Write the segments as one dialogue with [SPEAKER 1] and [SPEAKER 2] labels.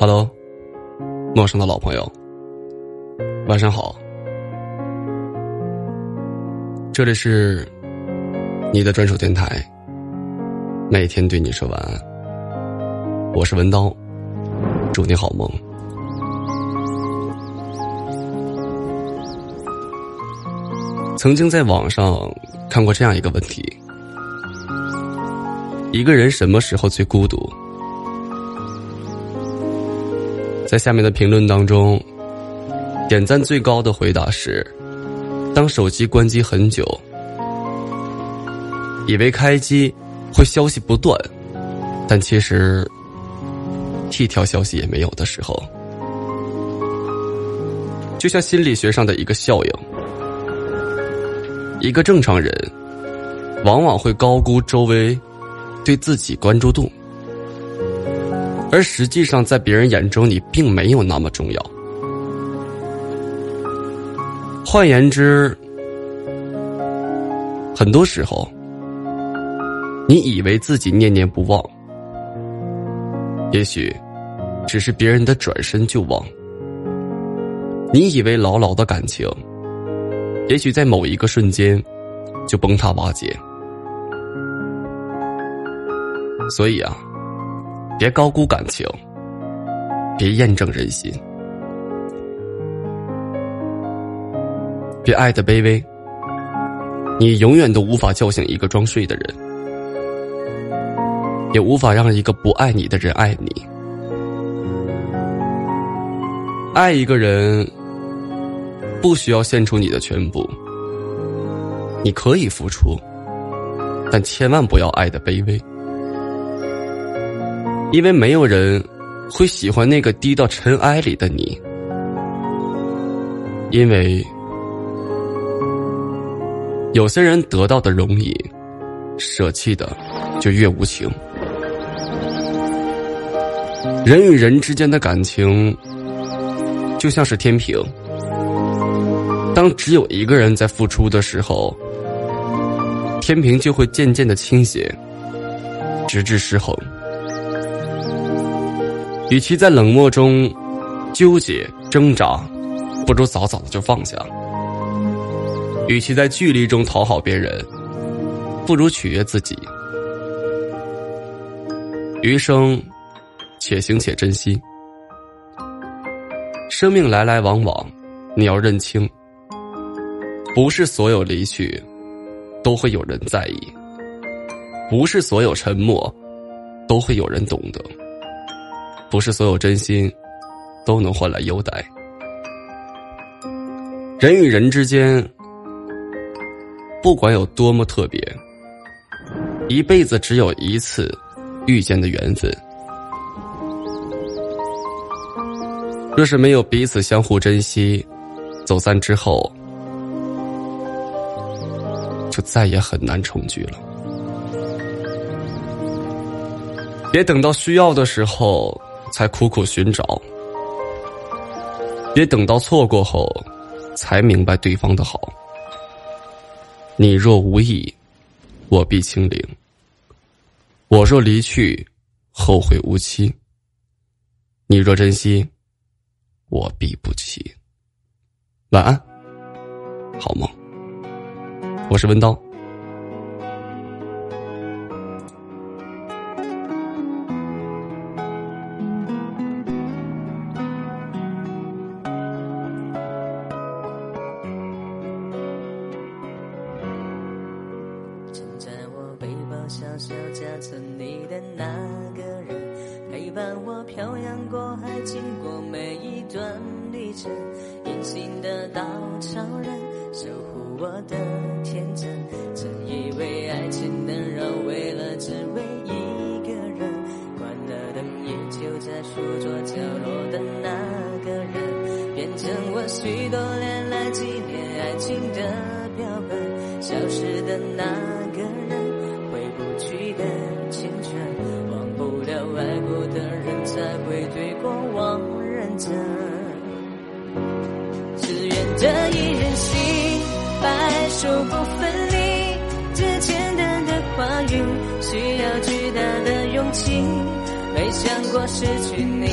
[SPEAKER 1] Hello，陌生的老朋友，晚上好。这里是你的专属电台，每天对你说晚安。我是文刀，祝你好梦。曾经在网上看过这样一个问题：一个人什么时候最孤独？在下面的评论当中，点赞最高的回答是：当手机关机很久，以为开机会消息不断，但其实一条消息也没有的时候，就像心理学上的一个效应，一个正常人往往会高估周围对自己关注度。而实际上，在别人眼中，你并没有那么重要。换言之，很多时候，你以为自己念念不忘，也许只是别人的转身就忘；你以为牢牢的感情，也许在某一个瞬间就崩塌瓦解。所以啊。别高估感情，别验证人心，别爱的卑微。你永远都无法叫醒一个装睡的人，也无法让一个不爱你的人爱你。爱一个人，不需要献出你的全部，你可以付出，但千万不要爱的卑微。因为没有人会喜欢那个低到尘埃里的你，因为有些人得到的容易，舍弃的就越无情。人与人之间的感情就像是天平，当只有一个人在付出的时候，天平就会渐渐的倾斜，直至失衡。与其在冷漠中纠结挣扎，不如早早的就放下；与其在距离中讨好别人，不如取悦自己。余生，且行且珍惜。生命来来往往，你要认清，不是所有离去都会有人在意，不是所有沉默都会有人懂得。不是所有真心都能换来优待。人与人之间，不管有多么特别，一辈子只有一次遇见的缘分。若是没有彼此相互珍惜，走散之后，就再也很难重聚了。别等到需要的时候。才苦苦寻找，别等到错过后，才明白对方的好。你若无意，我必清零；我若离去，后会无期。你若珍惜，我必不弃。晚安，好梦。我是文刀。
[SPEAKER 2] 小小夹层你的那个人，陪伴我漂洋过海，经过每一段旅程。隐形的稻草人，守护我的天真。真以为爱情能让为了只为一个人，关了灯依旧在书桌角落的那个人，变成我许多年来纪念爱情的标本。消失的那人，才会对过往认真。只愿这一人心，白首不分离。这简单的话语，需要巨大的勇气。没想过失去你，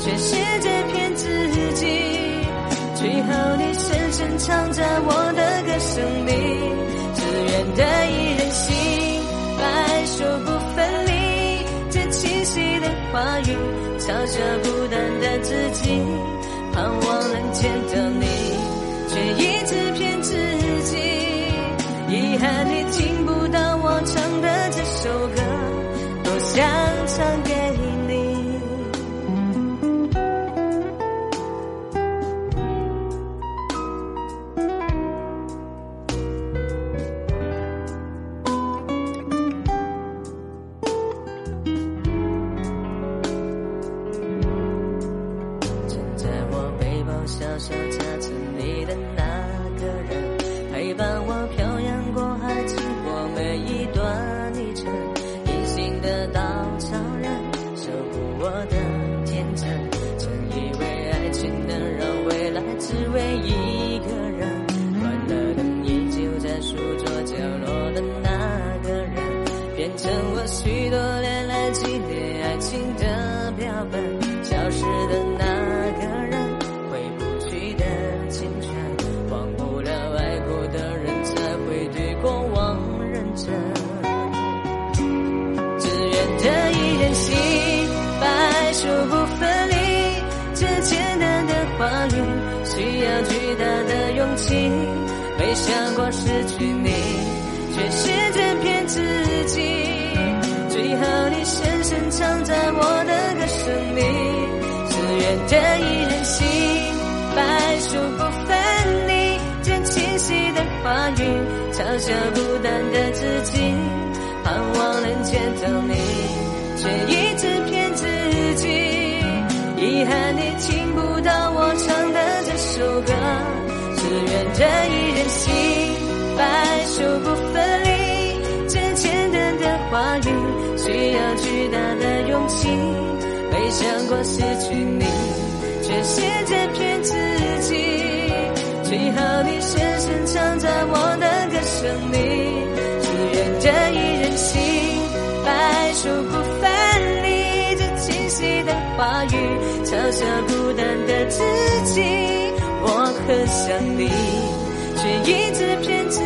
[SPEAKER 2] 全世界骗自己。最后你深深藏在我盼望能见到想过失去你，却试着骗自己。最后你深深藏在我的歌声里。只愿得一人心，白首不分离。这清晰的话语，嘲笑孤单的自己，盼望能见到你，却一直骗自己。遗憾你听不到我唱的这首歌，只愿得一人心，白首不分离。这简单的话语，需要巨大的勇气。没想过失去你，却试着骗自己。最后你深深藏在我的歌声里，只愿得一人心，白首不分离。这清晰的话语，嘲笑孤单的自己。可想你，却一直骗自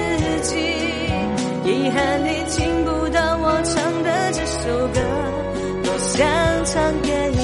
[SPEAKER 2] 己。遗憾你听不到我唱的这首歌，多想唱给你。